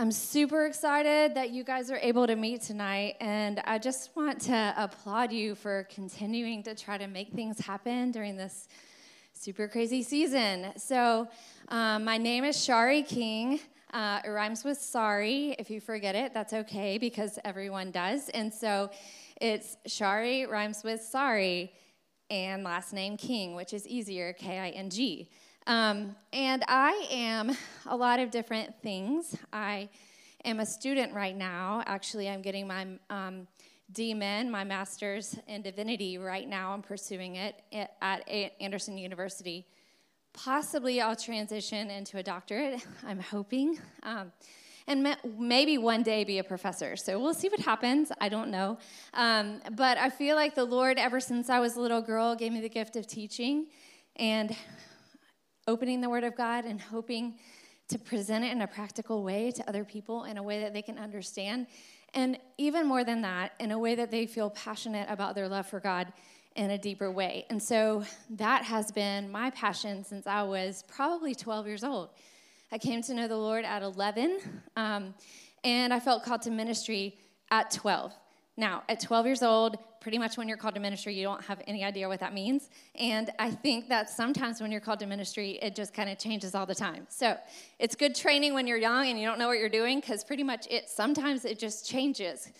I'm super excited that you guys are able to meet tonight, and I just want to applaud you for continuing to try to make things happen during this super crazy season. So, um, my name is Sharie King. Uh, it rhymes with sorry. If you forget it, that's okay because everyone does. And so, it's Sharie rhymes with sorry, and last name King, which is easier, K I N G. Um, and I am a lot of different things. I am a student right now. Actually, I'm getting my um, DMin, my master's in divinity right now. I'm pursuing it at Anderson University. Possibly I'll transition into a doctorate, I'm hoping. Um, and maybe one day be a professor. So we'll see what happens. I don't know. Um, but I feel like the Lord, ever since I was a little girl, gave me the gift of teaching. And opening the Word of God and hoping to present it in a practical way to other people in a way that they can understand. And even more than that, in a way that they feel passionate about their love for God in a deeper way. And so that has been my passion since I was probably 12 years old. I came to know the Lord at 11, um, and I felt called to ministry at 12. Now, at 12 years old, pretty much when you're called to ministry, you don't have any idea what that means. And I think that sometimes when you're called to ministry, it just kind of changes all the time. So it's good training when you're young and you don't know what you're doing because pretty much it sometimes it just changes.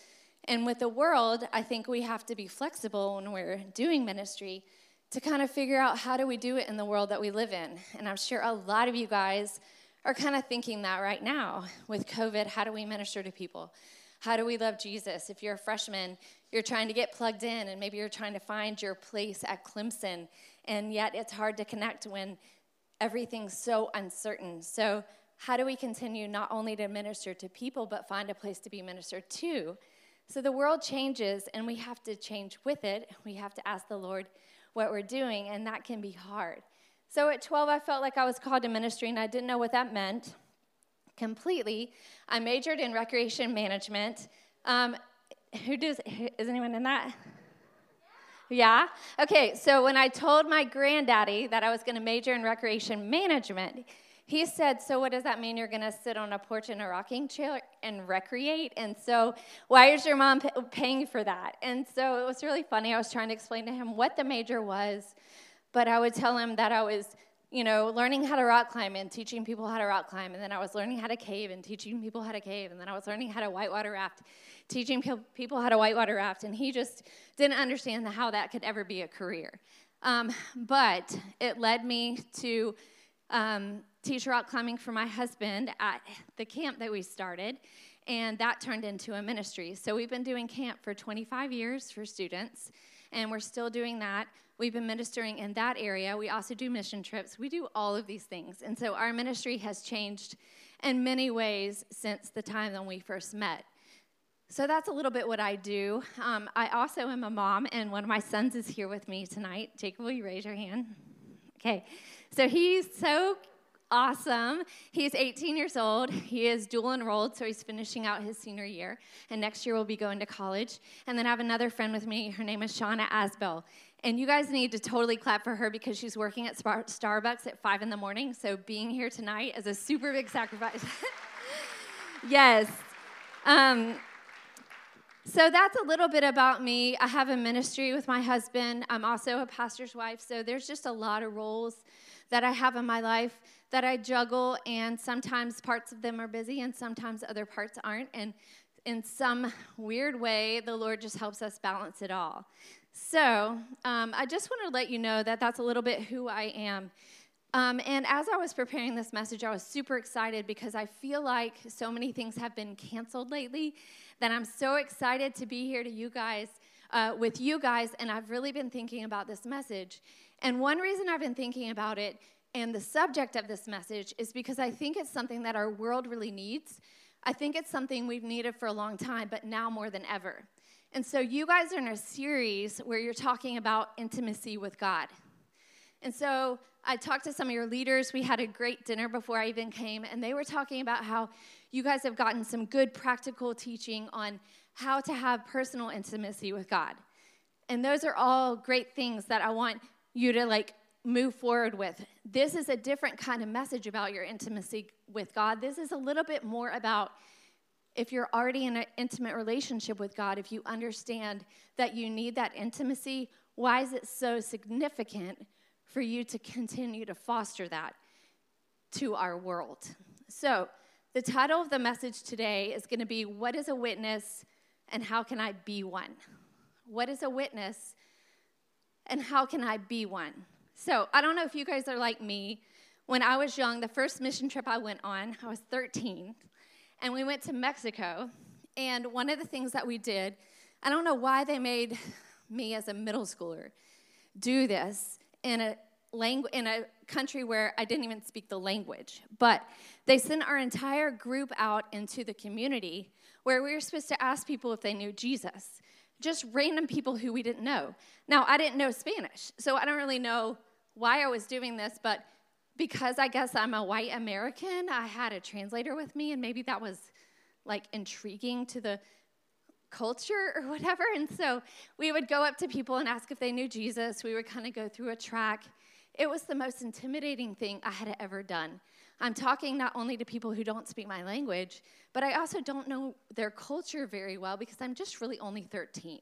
And with the world, I think we have to be flexible when we're doing ministry to kind of figure out how do we do it in the world that we live in. And I'm sure a lot of you guys are kind of thinking that right now with COVID. How do we minister to people? How do we love Jesus? If you're a freshman, you're trying to get plugged in, and maybe you're trying to find your place at Clemson, and yet it's hard to connect when everything's so uncertain. So, how do we continue not only to minister to people, but find a place to be ministered to? So, the world changes, and we have to change with it. We have to ask the Lord what we're doing, and that can be hard. So, at 12, I felt like I was called to ministry, and I didn't know what that meant completely. I majored in recreation management. Um, who does, is anyone in that? Yeah? Okay, so when I told my granddaddy that I was going to major in recreation management, he said, So, what does that mean? You're going to sit on a porch in a rocking chair and recreate? And so, why is your mom paying for that? And so, it was really funny. I was trying to explain to him what the major was, but I would tell him that I was you know, learning how to rock climb and teaching people how to rock climb. And then I was learning how to cave and teaching people how to cave. And then I was learning how to whitewater raft, teaching people how to whitewater raft. And he just didn't understand how that could ever be a career. Um, but it led me to um, teach rock climbing for my husband at the camp that we started. And that turned into a ministry. So we've been doing camp for 25 years for students. And we're still doing that We've been ministering in that area. We also do mission trips. We do all of these things. And so our ministry has changed in many ways since the time when we first met. So that's a little bit what I do. Um, I also am a mom, and one of my sons is here with me tonight. Jacob, will you raise your hand? Okay. So he's so awesome. He's 18 years old. He is dual enrolled, so he's finishing out his senior year. And next year we'll be going to college. And then I have another friend with me. Her name is Shauna Asbell. And you guys need to totally clap for her because she's working at Starbucks at 5 in the morning. So being here tonight is a super big sacrifice. yes. Um, so that's a little bit about me. I have a ministry with my husband. I'm also a pastor's wife. So there's just a lot of roles that I have in my life that I juggle, and sometimes parts of them are busy and sometimes other parts aren't. And in some weird way, the Lord just helps us balance it all. So, um, I just want to let you know that that's a little bit who I am. Um, and as I was preparing this message, I was super excited because I feel like so many things have been canceled lately that I'm so excited to be here to you guys, uh, with you guys, and I've really been thinking about this message. And one reason I've been thinking about it and the subject of this message is because I think it's something that our world really needs. I think it's something we've needed for a long time, but now more than ever. And so, you guys are in a series where you're talking about intimacy with God. And so, I talked to some of your leaders. We had a great dinner before I even came, and they were talking about how you guys have gotten some good practical teaching on how to have personal intimacy with God. And those are all great things that I want you to like move forward with. This is a different kind of message about your intimacy with God. This is a little bit more about if you're already in an intimate relationship with God, if you understand that you need that intimacy, why is it so significant for you to continue to foster that to our world? So, the title of the message today is going to be What is a Witness and How Can I Be One? What is a witness and how can I be one? So, I don't know if you guys are like me. When I was young, the first mission trip I went on, I was 13, and we went to Mexico. And one of the things that we did, I don't know why they made me as a middle schooler do this in a language in a country where I didn't even speak the language. But they sent our entire group out into the community where we were supposed to ask people if they knew Jesus. Just random people who we didn't know. Now, I didn't know Spanish, so I don't really know why I was doing this, but because I guess I'm a white American, I had a translator with me, and maybe that was like intriguing to the culture or whatever. And so we would go up to people and ask if they knew Jesus. We would kind of go through a track. It was the most intimidating thing I had ever done. I'm talking not only to people who don't speak my language, but I also don't know their culture very well because I'm just really only 13.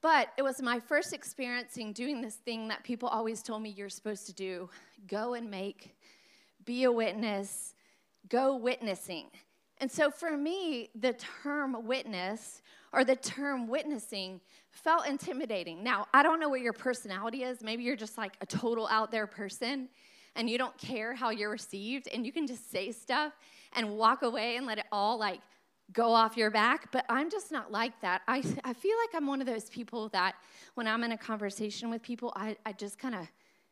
But it was my first experiencing doing this thing that people always told me you're supposed to do go and make, be a witness, go witnessing. And so for me, the term witness or the term witnessing felt intimidating. Now, I don't know what your personality is. Maybe you're just like a total out there person and you don't care how you're received and you can just say stuff and walk away and let it all like go off your back, but I'm just not like that. I, I feel like I'm one of those people that when I'm in a conversation with people, I, I just kind of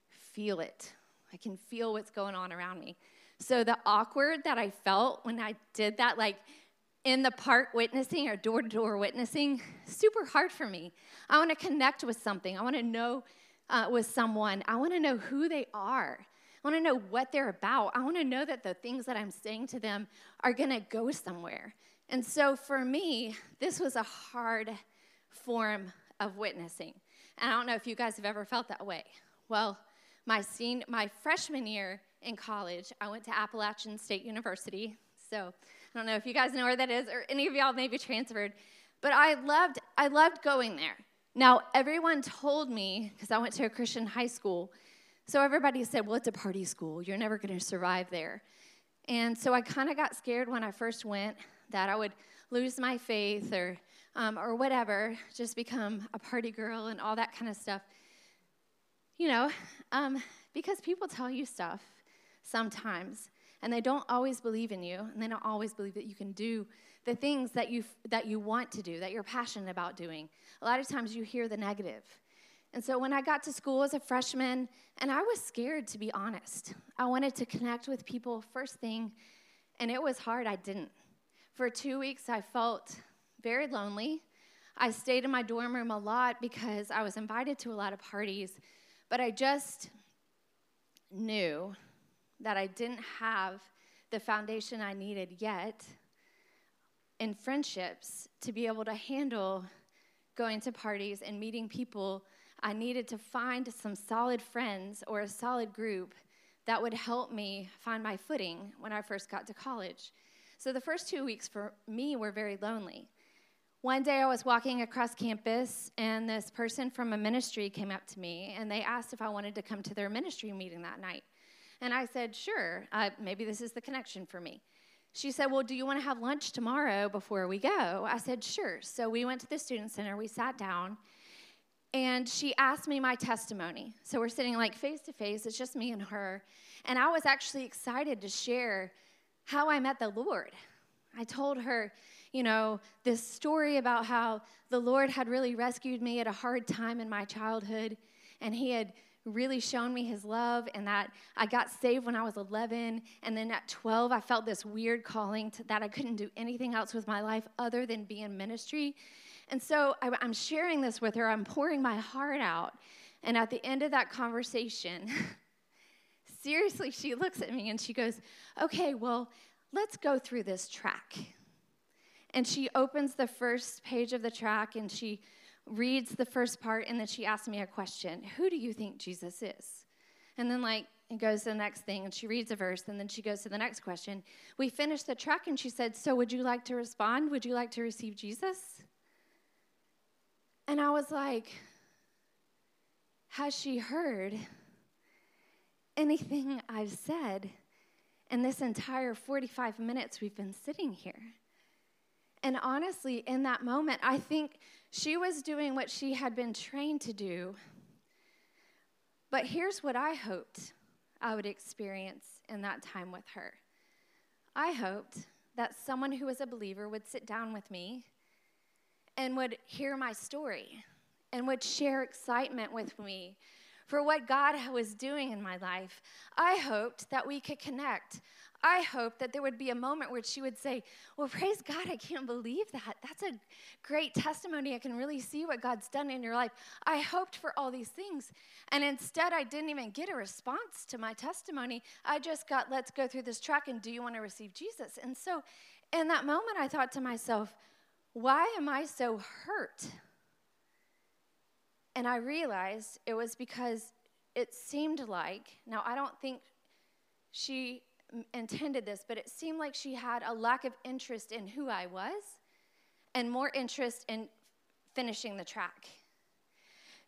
feel it. I can feel what's going on around me. So the awkward that I felt when I did that, like in the park witnessing or door to door witnessing, super hard for me. I want to connect with something. I want to know uh, with someone. I want to know who they are. I want to know what they're about. I want to know that the things that I'm saying to them are going to go somewhere. And so for me, this was a hard form of witnessing. And I don't know if you guys have ever felt that way. Well, my, senior, my freshman year in college, I went to Appalachian State University. So I don't know if you guys know where that is, or any of y'all maybe transferred. But I loved, I loved going there. Now, everyone told me, because I went to a Christian high school, so everybody said, well, it's a party school. You're never going to survive there. And so I kind of got scared when I first went that I would lose my faith or, um, or whatever, just become a party girl and all that kind of stuff. You know, um, because people tell you stuff sometimes, and they don't always believe in you, and they don't always believe that you can do the things that you, that you want to do, that you're passionate about doing. A lot of times you hear the negative. And so when I got to school as a freshman, and I was scared to be honest, I wanted to connect with people first thing, and it was hard. I didn't. For two weeks, I felt very lonely. I stayed in my dorm room a lot because I was invited to a lot of parties, but I just knew that I didn't have the foundation I needed yet in friendships to be able to handle going to parties and meeting people. I needed to find some solid friends or a solid group that would help me find my footing when I first got to college. So the first two weeks for me were very lonely. One day I was walking across campus, and this person from a ministry came up to me, and they asked if I wanted to come to their ministry meeting that night. And I said, Sure, uh, maybe this is the connection for me. She said, Well, do you want to have lunch tomorrow before we go? I said, Sure. So we went to the Student Center, we sat down, and she asked me my testimony. So we're sitting like face to face, it's just me and her. And I was actually excited to share how I met the Lord. I told her, you know, this story about how the Lord had really rescued me at a hard time in my childhood, and He had really shown me His love, and that I got saved when I was 11, and then at 12, I felt this weird calling to, that I couldn't do anything else with my life other than be in ministry. And so I, I'm sharing this with her, I'm pouring my heart out, and at the end of that conversation, seriously, she looks at me and she goes, Okay, well, let's go through this track. And she opens the first page of the track and she reads the first part and then she asks me a question Who do you think Jesus is? And then, like, it goes to the next thing, and she reads a verse, and then she goes to the next question. We finished the track and she said, So, would you like to respond? Would you like to receive Jesus? And I was like, Has she heard anything I've said in this entire 45 minutes we've been sitting here? And honestly, in that moment, I think she was doing what she had been trained to do. But here's what I hoped I would experience in that time with her. I hoped that someone who was a believer would sit down with me and would hear my story and would share excitement with me for what God was doing in my life. I hoped that we could connect. I hoped that there would be a moment where she would say, Well, praise God, I can't believe that. That's a great testimony. I can really see what God's done in your life. I hoped for all these things. And instead, I didn't even get a response to my testimony. I just got, Let's go through this track and do you want to receive Jesus? And so in that moment, I thought to myself, Why am I so hurt? And I realized it was because it seemed like, now I don't think she intended this, but it seemed like she had a lack of interest in who I was and more interest in finishing the track.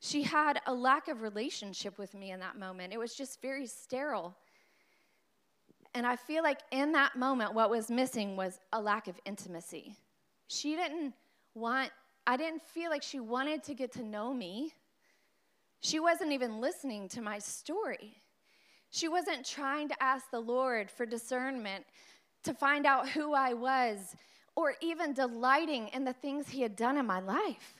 She had a lack of relationship with me in that moment. It was just very sterile. And I feel like in that moment, what was missing was a lack of intimacy. She didn't want, I didn't feel like she wanted to get to know me. She wasn't even listening to my story. She wasn't trying to ask the Lord for discernment to find out who I was or even delighting in the things He had done in my life.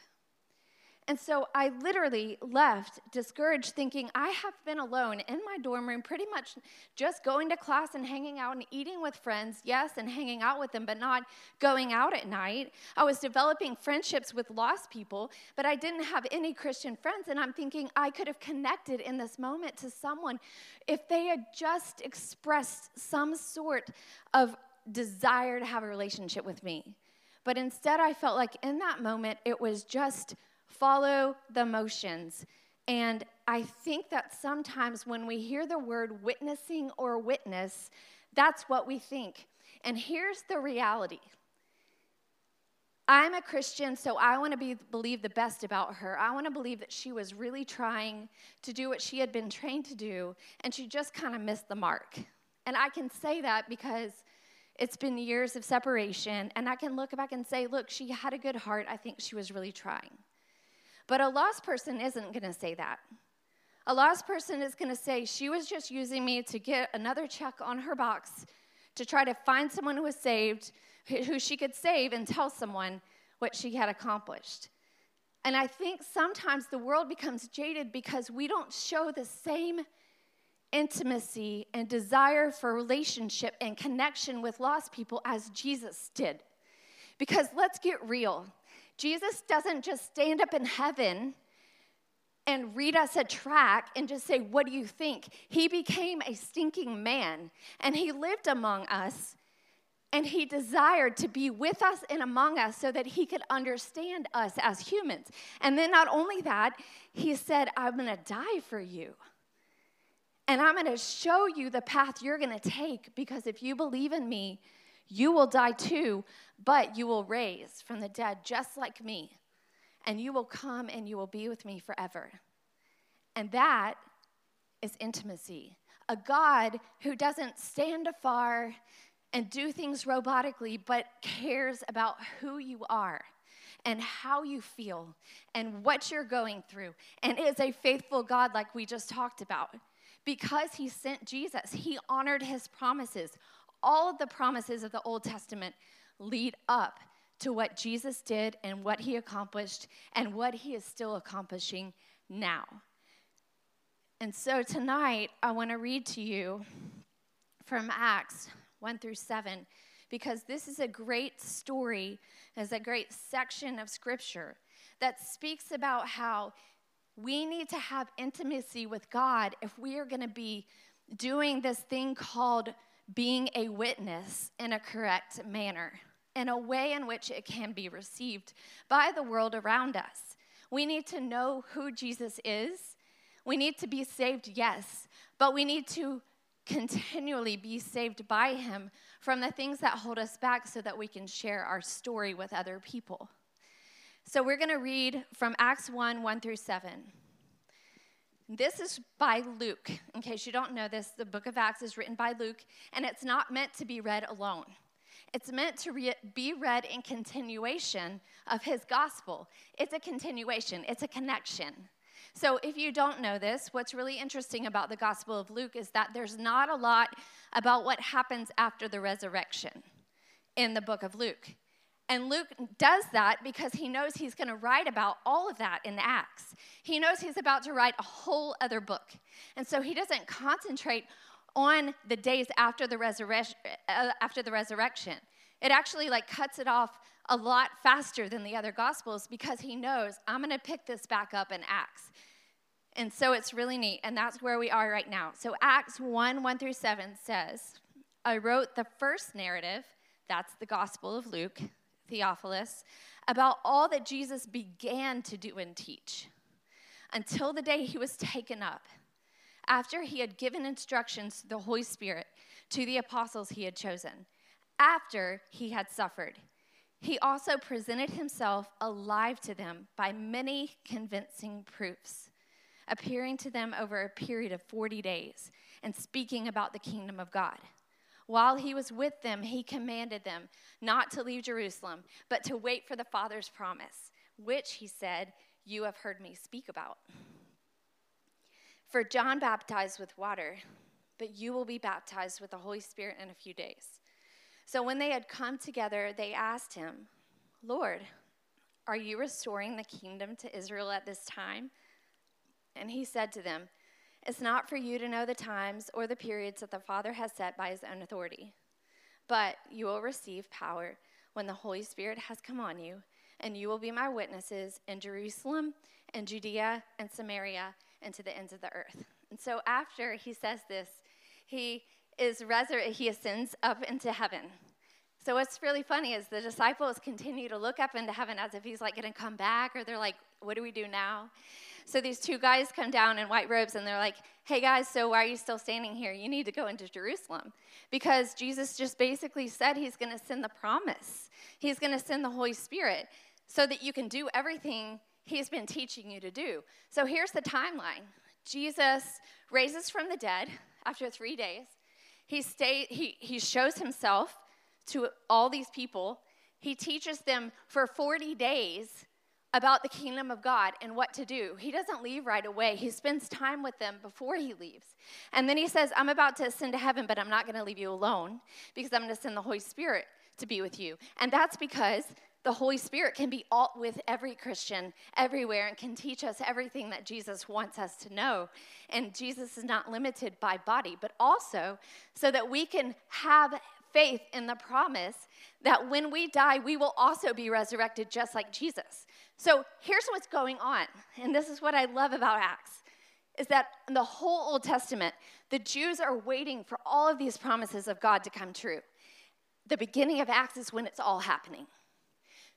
And so I literally left discouraged, thinking I have been alone in my dorm room, pretty much just going to class and hanging out and eating with friends, yes, and hanging out with them, but not going out at night. I was developing friendships with lost people, but I didn't have any Christian friends. And I'm thinking I could have connected in this moment to someone if they had just expressed some sort of desire to have a relationship with me. But instead, I felt like in that moment, it was just follow the motions. And I think that sometimes when we hear the word witnessing or witness, that's what we think. And here's the reality I'm a Christian, so I want to be, believe the best about her. I want to believe that she was really trying to do what she had been trained to do, and she just kind of missed the mark. And I can say that because it's been years of separation, and I can look back and say, look, she had a good heart. I think she was really trying. But a lost person isn't going to say that. A lost person is going to say, She was just using me to get another check on her box to try to find someone who was saved, who she could save and tell someone what she had accomplished. And I think sometimes the world becomes jaded because we don't show the same intimacy and desire for relationship and connection with lost people as Jesus did. Because let's get real. Jesus doesn't just stand up in heaven and read us a track and just say, What do you think? He became a stinking man and he lived among us and he desired to be with us and among us so that he could understand us as humans. And then, not only that, he said, I'm gonna die for you. And I'm gonna show you the path you're gonna take because if you believe in me, you will die too, but you will raise from the dead just like me. And you will come and you will be with me forever. And that is intimacy. A God who doesn't stand afar and do things robotically, but cares about who you are and how you feel and what you're going through, and is a faithful God, like we just talked about. Because he sent Jesus, he honored his promises all of the promises of the Old Testament lead up to what Jesus did and what he accomplished and what he is still accomplishing now. And so tonight, I want to read to you from Acts 1 through 7, because this is a great story, is a great section of scripture that speaks about how we need to have intimacy with God if we are going to be doing this thing called being a witness in a correct manner, in a way in which it can be received by the world around us. We need to know who Jesus is. We need to be saved, yes, but we need to continually be saved by Him from the things that hold us back so that we can share our story with other people. So we're going to read from Acts 1 1 through 7. This is by Luke. In case you don't know this, the book of Acts is written by Luke, and it's not meant to be read alone. It's meant to re- be read in continuation of his gospel. It's a continuation, it's a connection. So, if you don't know this, what's really interesting about the Gospel of Luke is that there's not a lot about what happens after the resurrection in the book of Luke. And Luke does that because he knows he's going to write about all of that in Acts. He knows he's about to write a whole other book. And so he doesn't concentrate on the days after the resurrection uh, after the resurrection. It actually like cuts it off a lot faster than the other gospels because he knows I'm going to pick this back up in Acts. And so it's really neat and that's where we are right now. So Acts 1 1 through 7 says, I wrote the first narrative, that's the Gospel of Luke Theophilus, about all that Jesus began to do and teach until the day he was taken up, after he had given instructions to the Holy Spirit to the apostles he had chosen, after he had suffered. He also presented himself alive to them by many convincing proofs, appearing to them over a period of 40 days and speaking about the kingdom of God. While he was with them, he commanded them not to leave Jerusalem, but to wait for the Father's promise, which, he said, you have heard me speak about. For John baptized with water, but you will be baptized with the Holy Spirit in a few days. So when they had come together, they asked him, Lord, are you restoring the kingdom to Israel at this time? And he said to them, it's not for you to know the times or the periods that the Father has set by his own authority. But you will receive power when the Holy Spirit has come on you, and you will be my witnesses in Jerusalem and Judea and Samaria and to the ends of the earth. And so after he says this, he is resur- he ascends up into heaven. So what's really funny is the disciples continue to look up into heaven as if he's like going to come back, or they're like, "What do we do now?" So these two guys come down in white robes and they're like, hey guys, so why are you still standing here? You need to go into Jerusalem. Because Jesus just basically said he's going to send the promise, he's going to send the Holy Spirit so that you can do everything he's been teaching you to do. So here's the timeline Jesus raises from the dead after three days. He, stay, he, he shows himself to all these people. He teaches them for 40 days about the kingdom of God and what to do. He doesn't leave right away. He spends time with them before he leaves. And then he says, I'm about to ascend to heaven, but I'm not going to leave you alone because I'm going to send the Holy Spirit to be with you. And that's because the Holy Spirit can be all with every Christian everywhere and can teach us everything that Jesus wants us to know. And Jesus is not limited by body, but also so that we can have faith in the promise that when we die, we will also be resurrected just like Jesus. So here's what's going on, and this is what I love about Acts is that in the whole Old Testament, the Jews are waiting for all of these promises of God to come true. The beginning of Acts is when it's all happening.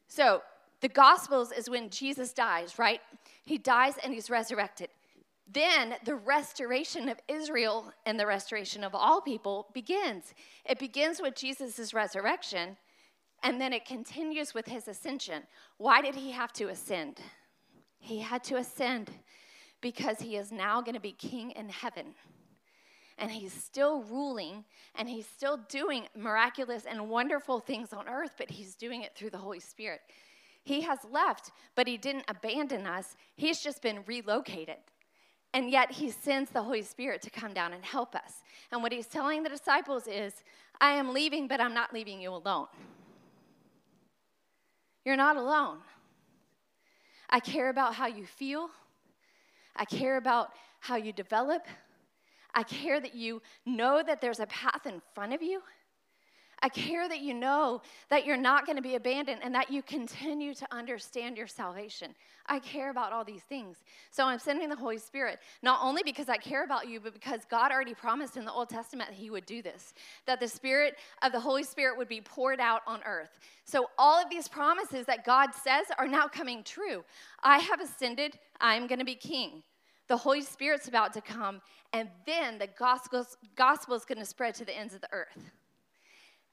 So, the Gospels is when Jesus dies, right? He dies and he's resurrected. Then the restoration of Israel and the restoration of all people begins. It begins with Jesus' resurrection, and then it continues with his ascension. Why did he have to ascend? He had to ascend because he is now going to be king in heaven. And he's still ruling and he's still doing miraculous and wonderful things on earth, but he's doing it through the Holy Spirit. He has left, but he didn't abandon us. He's just been relocated. And yet he sends the Holy Spirit to come down and help us. And what he's telling the disciples is, I am leaving, but I'm not leaving you alone. You're not alone. I care about how you feel. I care about how you develop. I care that you know that there's a path in front of you. I care that you know that you're not going to be abandoned and that you continue to understand your salvation. I care about all these things. So I'm sending the Holy Spirit, not only because I care about you, but because God already promised in the Old Testament that He would do this, that the Spirit of the Holy Spirit would be poured out on earth. So all of these promises that God says are now coming true. I have ascended, I'm going to be king. The Holy Spirit's about to come, and then the gospel is going to spread to the ends of the earth.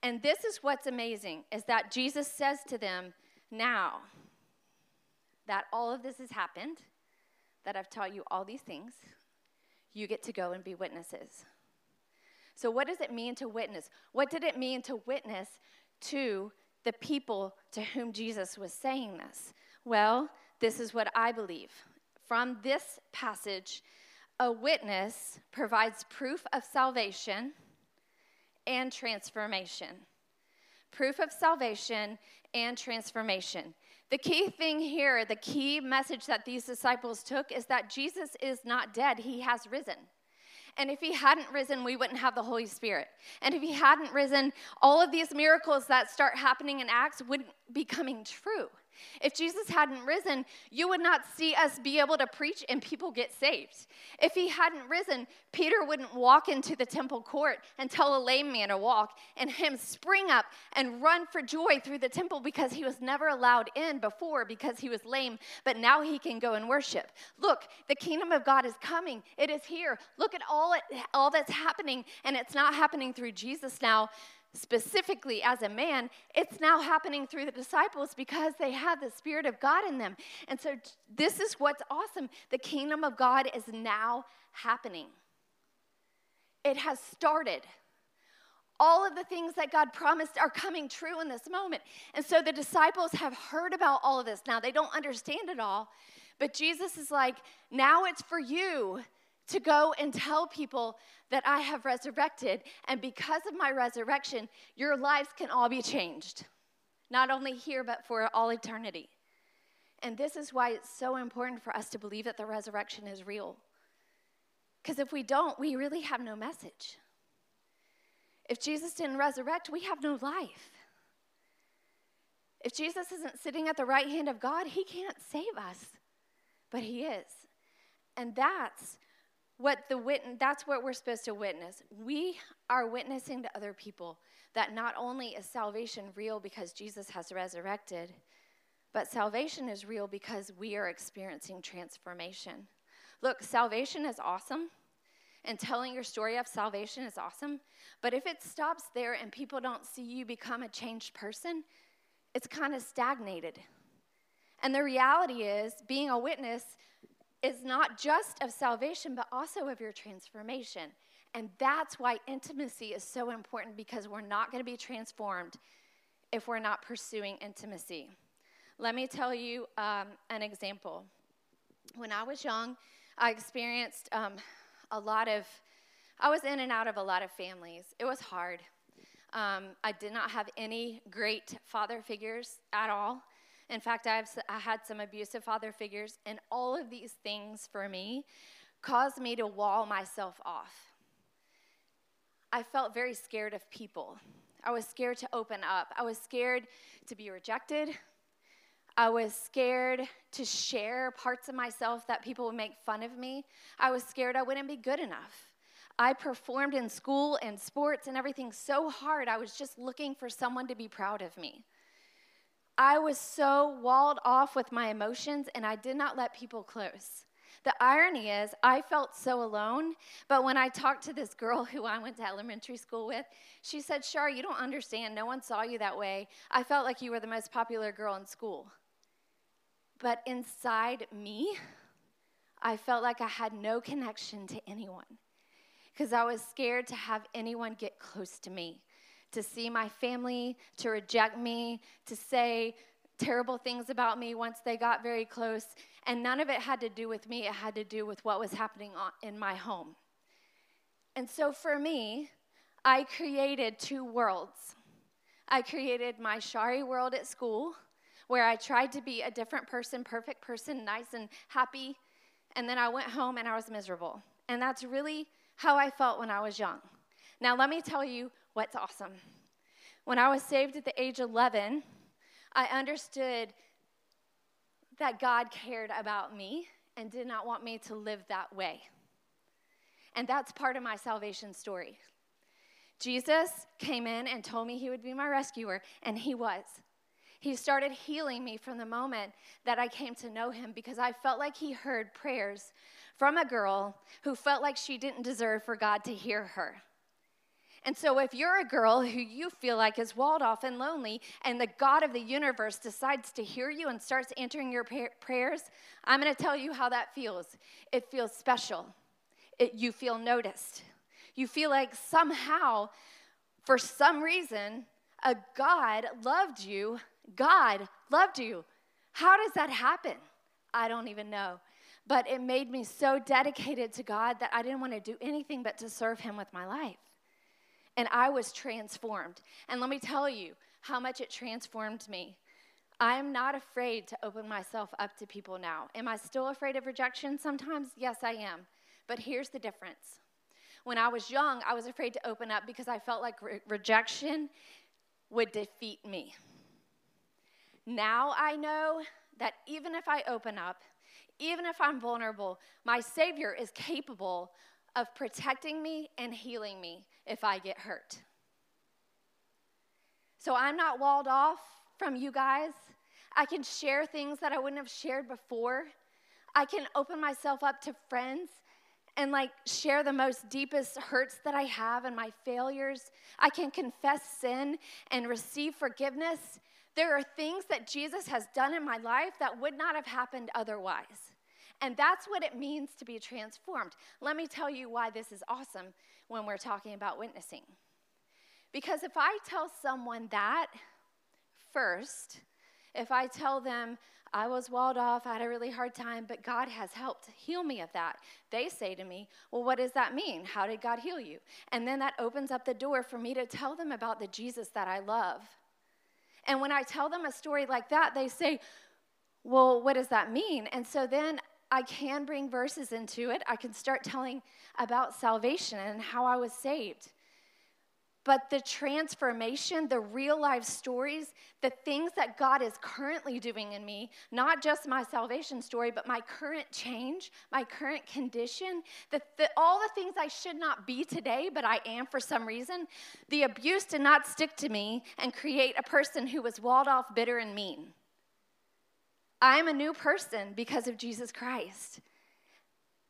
And this is what's amazing is that Jesus says to them, now that all of this has happened, that I've taught you all these things, you get to go and be witnesses. So, what does it mean to witness? What did it mean to witness to the people to whom Jesus was saying this? Well, this is what I believe. From this passage, a witness provides proof of salvation and transformation. Proof of salvation and transformation. The key thing here, the key message that these disciples took is that Jesus is not dead, he has risen. And if he hadn't risen, we wouldn't have the Holy Spirit. And if he hadn't risen, all of these miracles that start happening in Acts wouldn't be coming true. If Jesus hadn't risen, you would not see us be able to preach and people get saved. If he hadn't risen, Peter wouldn't walk into the temple court and tell a lame man to walk and him spring up and run for joy through the temple because he was never allowed in before because he was lame, but now he can go and worship. Look, the kingdom of God is coming. It is here. Look at all it, all that's happening and it's not happening through Jesus now specifically as a man, it's now happening through the disciples because they have the Spirit of God in them. And so, this is what's awesome. The kingdom of God is now happening, it has started. All of the things that God promised are coming true in this moment. And so the disciples have heard about all of this. Now, they don't understand it all, but Jesus is like, now it's for you to go and tell people that I have resurrected. And because of my resurrection, your lives can all be changed, not only here, but for all eternity. And this is why it's so important for us to believe that the resurrection is real. Because if we don't, we really have no message. If Jesus didn't resurrect, we have no life. If Jesus isn't sitting at the right hand of God, he can't save us, but he is. And that's what the wit- that's what we're supposed to witness. We are witnessing to other people that not only is salvation real because Jesus has resurrected, but salvation is real because we are experiencing transformation. Look, salvation is awesome, and telling your story of salvation is awesome, but if it stops there and people don't see you become a changed person, it's kind of stagnated. And the reality is, being a witness is not just of salvation, but also of your transformation. And that's why intimacy is so important because we're not going to be transformed if we're not pursuing intimacy. Let me tell you um, an example. When I was young, I experienced um, a lot of, I was in and out of a lot of families. It was hard. Um, I did not have any great father figures at all. In fact, I've, I had some abusive father figures, and all of these things for me caused me to wall myself off. I felt very scared of people. I was scared to open up. I was scared to be rejected. I was scared to share parts of myself that people would make fun of me. I was scared I wouldn't be good enough. I performed in school and sports and everything so hard, I was just looking for someone to be proud of me. I was so walled off with my emotions and I did not let people close. The irony is, I felt so alone, but when I talked to this girl who I went to elementary school with, she said, Shar, you don't understand. No one saw you that way. I felt like you were the most popular girl in school. But inside me, I felt like I had no connection to anyone because I was scared to have anyone get close to me to see my family, to reject me, to say terrible things about me once they got very close. And none of it had to do with me, it had to do with what was happening in my home. And so for me, I created two worlds. I created my Sharie world at school, where I tried to be a different person, perfect person, nice and happy. And then I went home and I was miserable. And that's really how I felt when I was young. Now, let me tell you what's awesome. When I was saved at the age 11, I understood that God cared about me and did not want me to live that way. And that's part of my salvation story. Jesus came in and told me he would be my rescuer, and he was. He started healing me from the moment that I came to know him because I felt like he heard prayers from a girl who felt like she didn't deserve for God to hear her. And so, if you're a girl who you feel like is walled off and lonely, and the God of the universe decides to hear you and starts answering your prayers, I'm gonna tell you how that feels. It feels special, it, you feel noticed. You feel like somehow, for some reason, a God loved you. God loved you. How does that happen? I don't even know. But it made me so dedicated to God that I didn't want to do anything but to serve Him with my life. And I was transformed. And let me tell you how much it transformed me. I'm not afraid to open myself up to people now. Am I still afraid of rejection sometimes? Yes, I am. But here's the difference. When I was young, I was afraid to open up because I felt like re- rejection would defeat me. Now I know that even if I open up, even if I'm vulnerable, my Savior is capable of protecting me and healing me if I get hurt. So I'm not walled off from you guys. I can share things that I wouldn't have shared before. I can open myself up to friends and like share the most deepest hurts that I have and my failures. I can confess sin and receive forgiveness. There are things that Jesus has done in my life that would not have happened otherwise. And that's what it means to be transformed. Let me tell you why this is awesome when we're talking about witnessing. Because if I tell someone that first, if I tell them, I was walled off, I had a really hard time, but God has helped heal me of that. They say to me, Well, what does that mean? How did God heal you? And then that opens up the door for me to tell them about the Jesus that I love. And when I tell them a story like that, they say, Well, what does that mean? And so then I can bring verses into it. I can start telling about salvation and how I was saved. But the transformation, the real life stories, the things that God is currently doing in me, not just my salvation story, but my current change, my current condition, the, the, all the things I should not be today, but I am for some reason, the abuse did not stick to me and create a person who was walled off, bitter, and mean. I'm a new person because of Jesus Christ.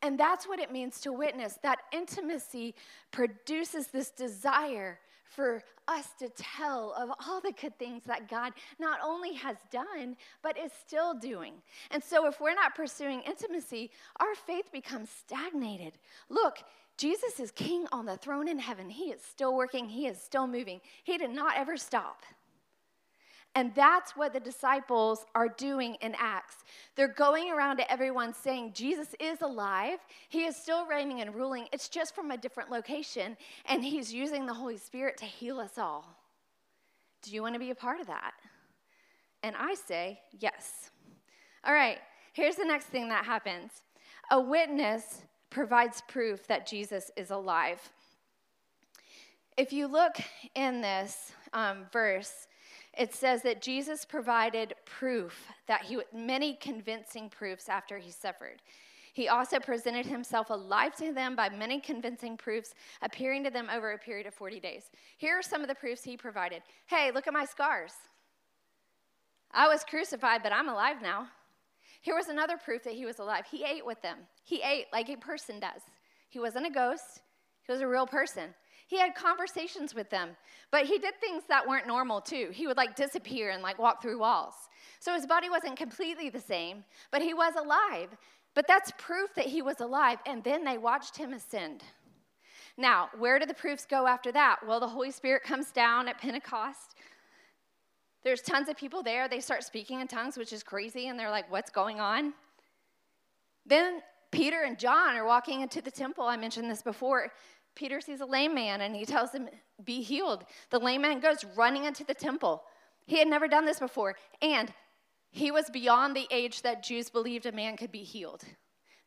And that's what it means to witness. That intimacy produces this desire for us to tell of all the good things that God not only has done, but is still doing. And so, if we're not pursuing intimacy, our faith becomes stagnated. Look, Jesus is king on the throne in heaven. He is still working, he is still moving. He did not ever stop. And that's what the disciples are doing in Acts. They're going around to everyone saying, Jesus is alive. He is still reigning and ruling. It's just from a different location. And he's using the Holy Spirit to heal us all. Do you want to be a part of that? And I say, yes. All right, here's the next thing that happens a witness provides proof that Jesus is alive. If you look in this um, verse, it says that Jesus provided proof that he many convincing proofs after he suffered. He also presented himself alive to them by many convincing proofs, appearing to them over a period of 40 days. Here are some of the proofs he provided. Hey, look at my scars. I was crucified, but I'm alive now. Here was another proof that he was alive. He ate with them. He ate like a person does. He wasn't a ghost, he was a real person. He had conversations with them, but he did things that weren't normal too. He would like disappear and like walk through walls. So his body wasn't completely the same, but he was alive. But that's proof that he was alive. And then they watched him ascend. Now, where do the proofs go after that? Well, the Holy Spirit comes down at Pentecost. There's tons of people there. They start speaking in tongues, which is crazy. And they're like, what's going on? Then Peter and John are walking into the temple. I mentioned this before. Peter sees a lame man and he tells him, Be healed. The lame man goes running into the temple. He had never done this before. And he was beyond the age that Jews believed a man could be healed.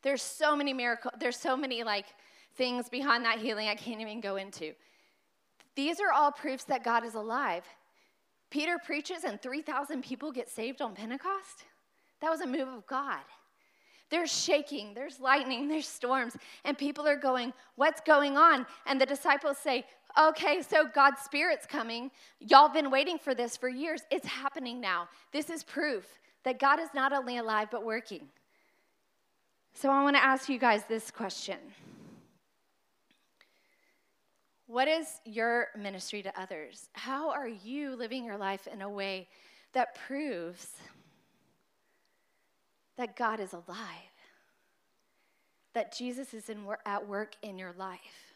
There's so many miracles, there's so many like things behind that healing I can't even go into. These are all proofs that God is alive. Peter preaches and 3,000 people get saved on Pentecost. That was a move of God. There's shaking, there's lightning, there's storms, and people are going, What's going on? And the disciples say, Okay, so God's Spirit's coming. Y'all been waiting for this for years. It's happening now. This is proof that God is not only alive, but working. So I want to ask you guys this question What is your ministry to others? How are you living your life in a way that proves that God is alive? That Jesus is in, at work in your life?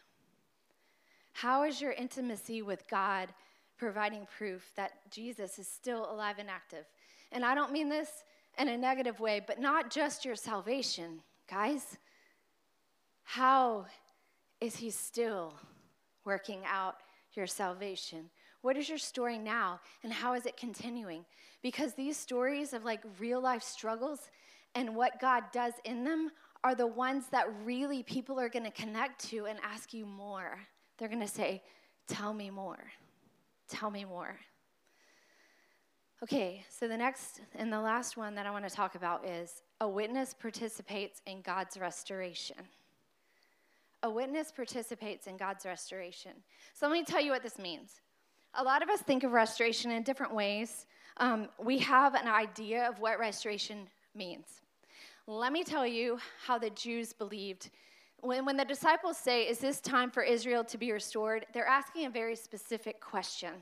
How is your intimacy with God providing proof that Jesus is still alive and active? And I don't mean this in a negative way, but not just your salvation, guys. How is He still working out your salvation? What is your story now, and how is it continuing? Because these stories of like real life struggles and what God does in them are the ones that really people are going to connect to and ask you more. They're going to say, Tell me more. Tell me more. Okay, so the next and the last one that I want to talk about is a witness participates in God's restoration. A witness participates in God's restoration. So let me tell you what this means. A lot of us think of restoration in different ways. Um, we have an idea of what restoration means. Let me tell you how the Jews believed. When, when the disciples say, Is this time for Israel to be restored? they're asking a very specific question.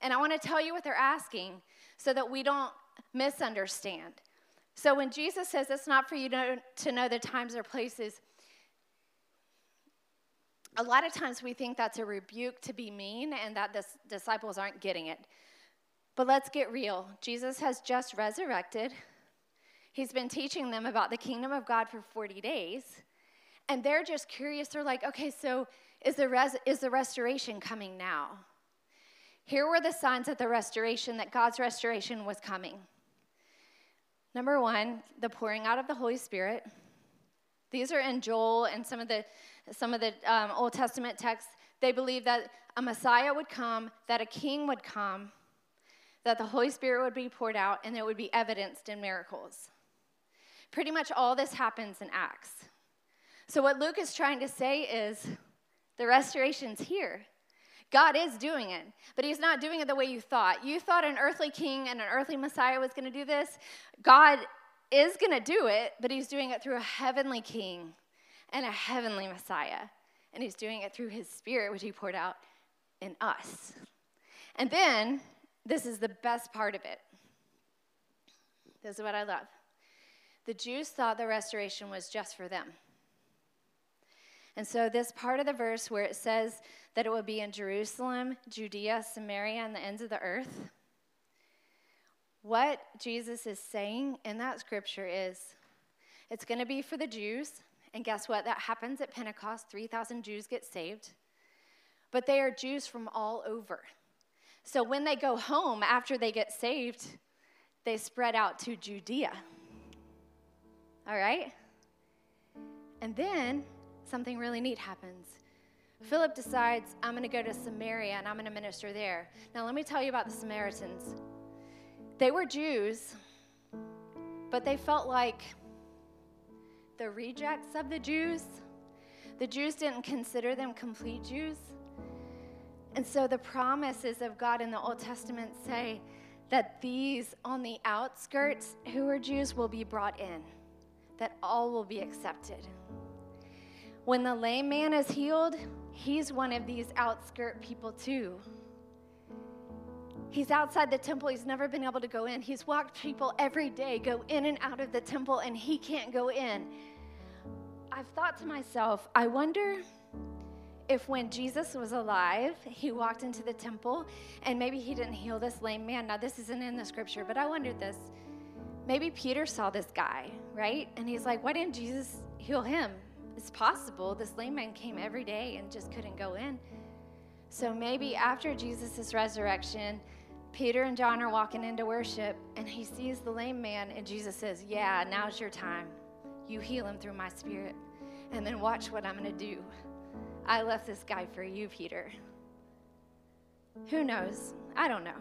And I want to tell you what they're asking so that we don't misunderstand. So when Jesus says it's not for you to, to know the times or places, a lot of times we think that's a rebuke to be mean and that the disciples aren't getting it. But let's get real. Jesus has just resurrected. He's been teaching them about the kingdom of God for 40 days. And they're just curious. They're like, okay, so is the, res- is the restoration coming now? Here were the signs of the restoration, that God's restoration was coming. Number one, the pouring out of the Holy Spirit. These are in Joel and some of the, some of the um, Old Testament texts. They believe that a Messiah would come, that a king would come, that the Holy Spirit would be poured out, and it would be evidenced in miracles. Pretty much all this happens in Acts. So, what Luke is trying to say is the restoration's here. God is doing it, but He's not doing it the way you thought. You thought an earthly king and an earthly Messiah was going to do this. God is going to do it, but He's doing it through a heavenly king and a heavenly Messiah. And He's doing it through His Spirit, which He poured out in us. And then, this is the best part of it. This is what I love. The Jews thought the restoration was just for them. And so, this part of the verse where it says that it would be in Jerusalem, Judea, Samaria, and the ends of the earth, what Jesus is saying in that scripture is it's going to be for the Jews. And guess what? That happens at Pentecost. 3,000 Jews get saved. But they are Jews from all over. So when they go home after they get saved, they spread out to Judea. All right? And then something really neat happens. Philip decides, I'm going to go to Samaria and I'm going to minister there. Now, let me tell you about the Samaritans. They were Jews, but they felt like the rejects of the Jews. The Jews didn't consider them complete Jews. And so the promises of God in the Old Testament say that these on the outskirts who are Jews will be brought in, that all will be accepted. When the lame man is healed, he's one of these outskirt people too. He's outside the temple. He's never been able to go in. He's walked people every day go in and out of the temple, and he can't go in. I've thought to myself, I wonder if when Jesus was alive, he walked into the temple and maybe he didn't heal this lame man. Now, this isn't in the scripture, but I wondered this. Maybe Peter saw this guy, right? And he's like, why didn't Jesus heal him? It's possible. This lame man came every day and just couldn't go in. So maybe after Jesus' resurrection, Peter and John are walking into worship and he sees the lame man, and Jesus says, Yeah, now's your time. You heal him through my spirit. And then watch what I'm going to do. I left this guy for you, Peter. Who knows? I don't know.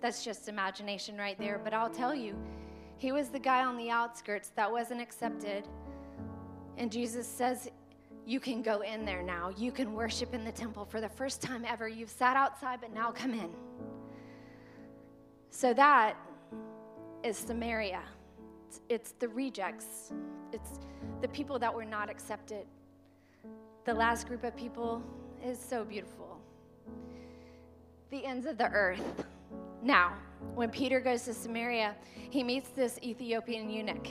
That's just imagination right there. But I'll tell you, he was the guy on the outskirts that wasn't accepted and Jesus says, You can go in there now. You can worship in the temple for the first time ever. You've sat outside, but now come in. So that is Samaria. It's, it's the rejects, it's the people that were not accepted. The last group of people is so beautiful. The ends of the earth. Now, when Peter goes to Samaria, he meets this Ethiopian eunuch.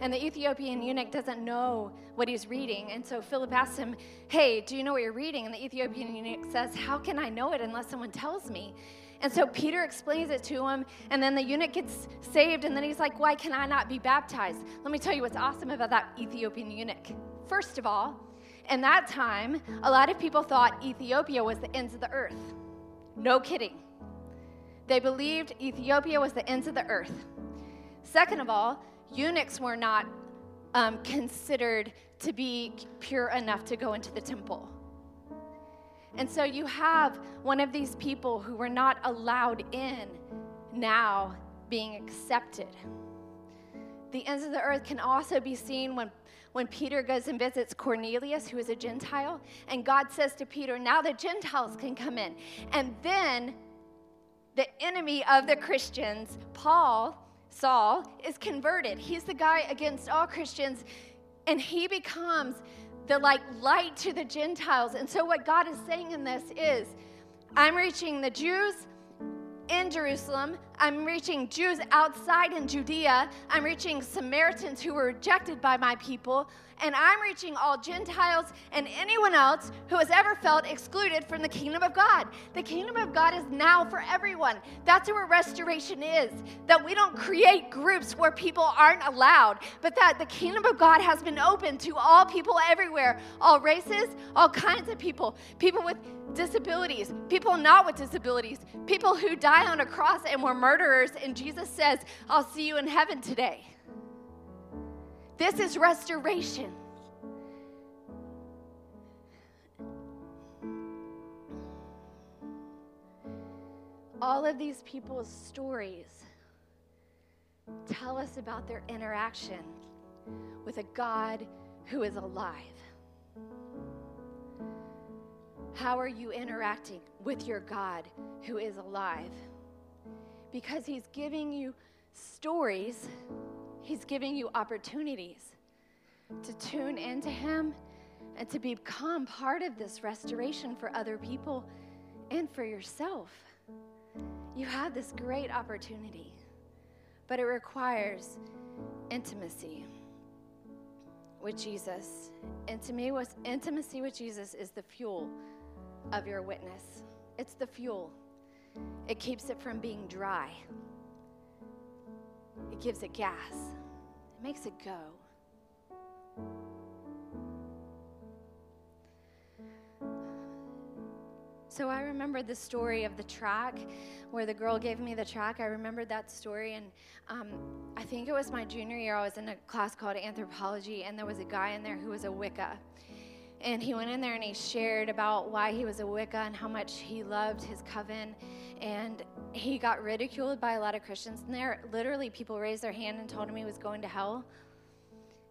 And the Ethiopian eunuch doesn't know what he's reading. And so Philip asks him, Hey, do you know what you're reading? And the Ethiopian eunuch says, How can I know it unless someone tells me? And so Peter explains it to him, and then the eunuch gets saved, and then he's like, Why can I not be baptized? Let me tell you what's awesome about that Ethiopian eunuch. First of all, in that time, a lot of people thought Ethiopia was the ends of the earth. No kidding. They believed Ethiopia was the ends of the earth. Second of all, eunuchs were not um, considered to be pure enough to go into the temple. And so you have one of these people who were not allowed in now being accepted. The ends of the earth can also be seen when, when Peter goes and visits Cornelius, who is a Gentile, and God says to Peter, Now the Gentiles can come in. And then the enemy of the Christians, Paul, Saul, is converted. He's the guy against all Christians, and he becomes the like light to the Gentiles. And so what God is saying in this is, I'm reaching the Jews in Jerusalem. I'm reaching Jews outside in Judea. I'm reaching Samaritans who were rejected by my people and I'm reaching all Gentiles and anyone else who has ever felt excluded from the kingdom of God. The kingdom of God is now for everyone. That's where restoration is. That we don't create groups where people aren't allowed, but that the kingdom of God has been open to all people everywhere, all races, all kinds of people, people with disabilities, people not with disabilities, people who die on a cross and were murderers. And Jesus says, I'll see you in heaven today. This is restoration. All of these people's stories tell us about their interaction with a God who is alive. How are you interacting with your God who is alive? Because He's giving you stories He's giving you opportunities to tune into Him and to become part of this restoration for other people and for yourself. You have this great opportunity, but it requires intimacy with Jesus. Intimacy with, intimacy with Jesus is the fuel of your witness, it's the fuel. It keeps it from being dry, it gives it gas it makes it go. So I remember the story of the track where the girl gave me the track. I remembered that story, and um, I think it was my junior year. I was in a class called anthropology, and there was a guy in there who was a Wicca. And he went in there and he shared about why he was a Wicca and how much he loved his coven. And he got ridiculed by a lot of Christians in there. Literally, people raised their hand and told him he was going to hell.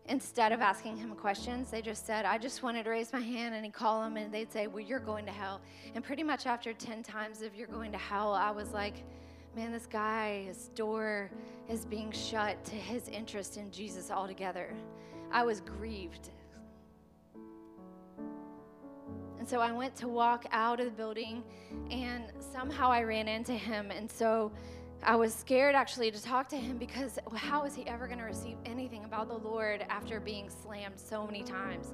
Instead of asking him questions, they just said, I just wanted to raise my hand. And he'd call them and they'd say, Well, you're going to hell. And pretty much after 10 times of you're going to hell, I was like, Man, this guy, his door is being shut to his interest in Jesus altogether. I was grieved so I went to walk out of the building, and somehow I ran into him. And so I was scared actually to talk to him because how is he ever going to receive anything about the Lord after being slammed so many times?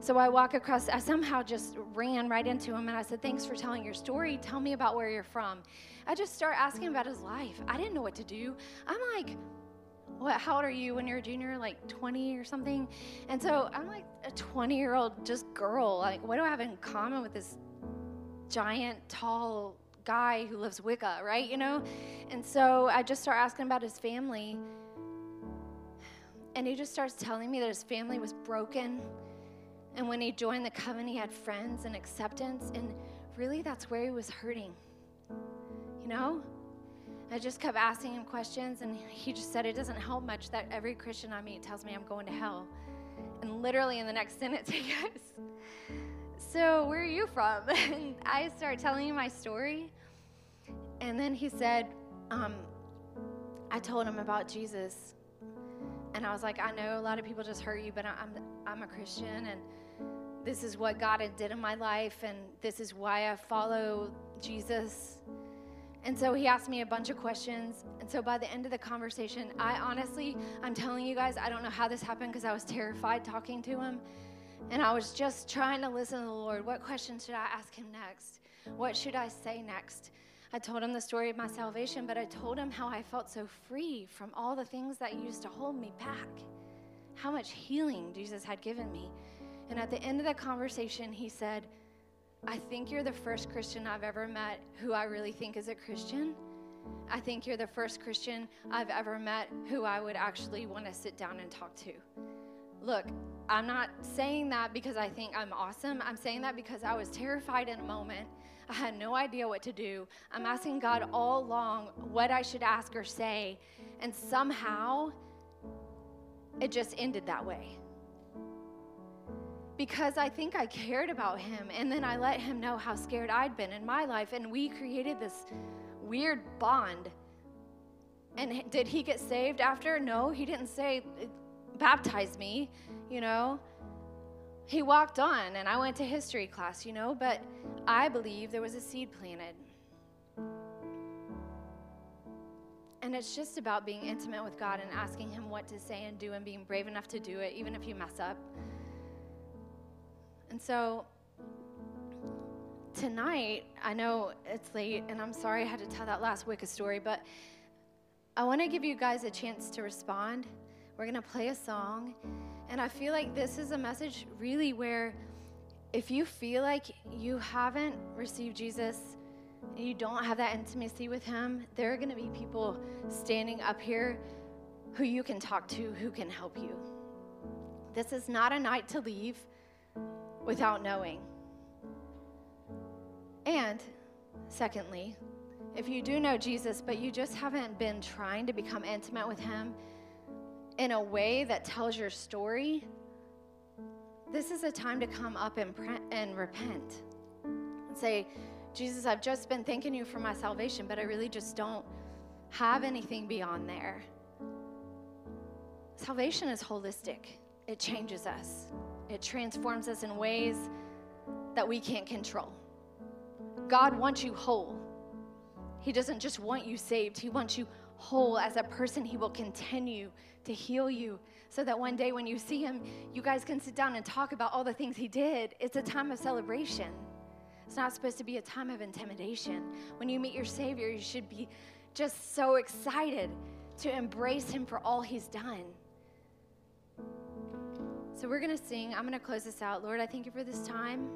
So I walk across, I somehow just ran right into him and I said, Thanks for telling your story. Tell me about where you're from. I just start asking about his life. I didn't know what to do. I'm like, what, how old are you when you're a junior? Like 20 or something? And so I'm like a 20 year old just girl. Like, what do I have in common with this giant, tall guy who lives Wicca, right? You know? And so I just start asking about his family. And he just starts telling me that his family was broken. And when he joined the coven, he had friends and acceptance. And really, that's where he was hurting. You know? I just kept asking him questions, and he just said it doesn't help much that every Christian I meet tells me I'm going to hell. And literally in the next sentence, he goes, So, where are you from? And I start telling him my story. And then he said, um, I told him about Jesus. And I was like, I know a lot of people just hurt you, but I'm, I'm a Christian and this is what God did in my life and this is why I follow Jesus. And so he asked me a bunch of questions. And so by the end of the conversation, I honestly, I'm telling you guys, I don't know how this happened because I was terrified talking to him. And I was just trying to listen to the Lord. What questions should I ask him next? What should I say next? I told him the story of my salvation, but I told him how I felt so free from all the things that used to hold me back, how much healing Jesus had given me. And at the end of the conversation, he said, I think you're the first Christian I've ever met who I really think is a Christian. I think you're the first Christian I've ever met who I would actually want to sit down and talk to. Look, I'm not saying that because I think I'm awesome. I'm saying that because I was terrified in a moment. I had no idea what to do. I'm asking God all along what I should ask or say, and somehow it just ended that way because I think I cared about him. And then I let him know how scared I'd been in my life. And we created this weird bond. And did he get saved after? No, he didn't say, baptize me, you know. He walked on, and I went to history class, you know, but I believe there was a seed planted. And it's just about being intimate with God and asking Him what to say and do and being brave enough to do it, even if you mess up. And so tonight, I know it's late, and I'm sorry I had to tell that last Wicca story, but I want to give you guys a chance to respond. We're going to play a song. And I feel like this is a message really where if you feel like you haven't received Jesus, you don't have that intimacy with Him, there are going to be people standing up here who you can talk to, who can help you. This is not a night to leave without knowing. And secondly, if you do know Jesus, but you just haven't been trying to become intimate with Him in a way that tells your story, this is a time to come up and, pre- and repent and say, Jesus, I've just been thanking you for my salvation, but I really just don't have anything beyond there. Salvation is holistic, it changes us. It transforms us in ways that we can't control. God wants you whole. He doesn't just want you saved, He wants you whole as a person. He will continue to heal you so that one day when you see Him, you guys can sit down and talk about all the things He did. It's a time of celebration. It's not supposed to be a time of intimidation. When you meet your Savior, you should be just so excited to embrace Him for all He's done. So we're going to sing. I'm going to close this out. Lord, I thank you for this time.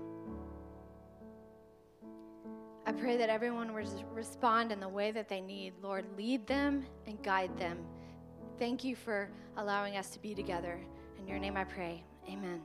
I pray that everyone will respond in the way that they need. Lord, lead them and guide them. Thank you for allowing us to be together. In your name I pray. Amen.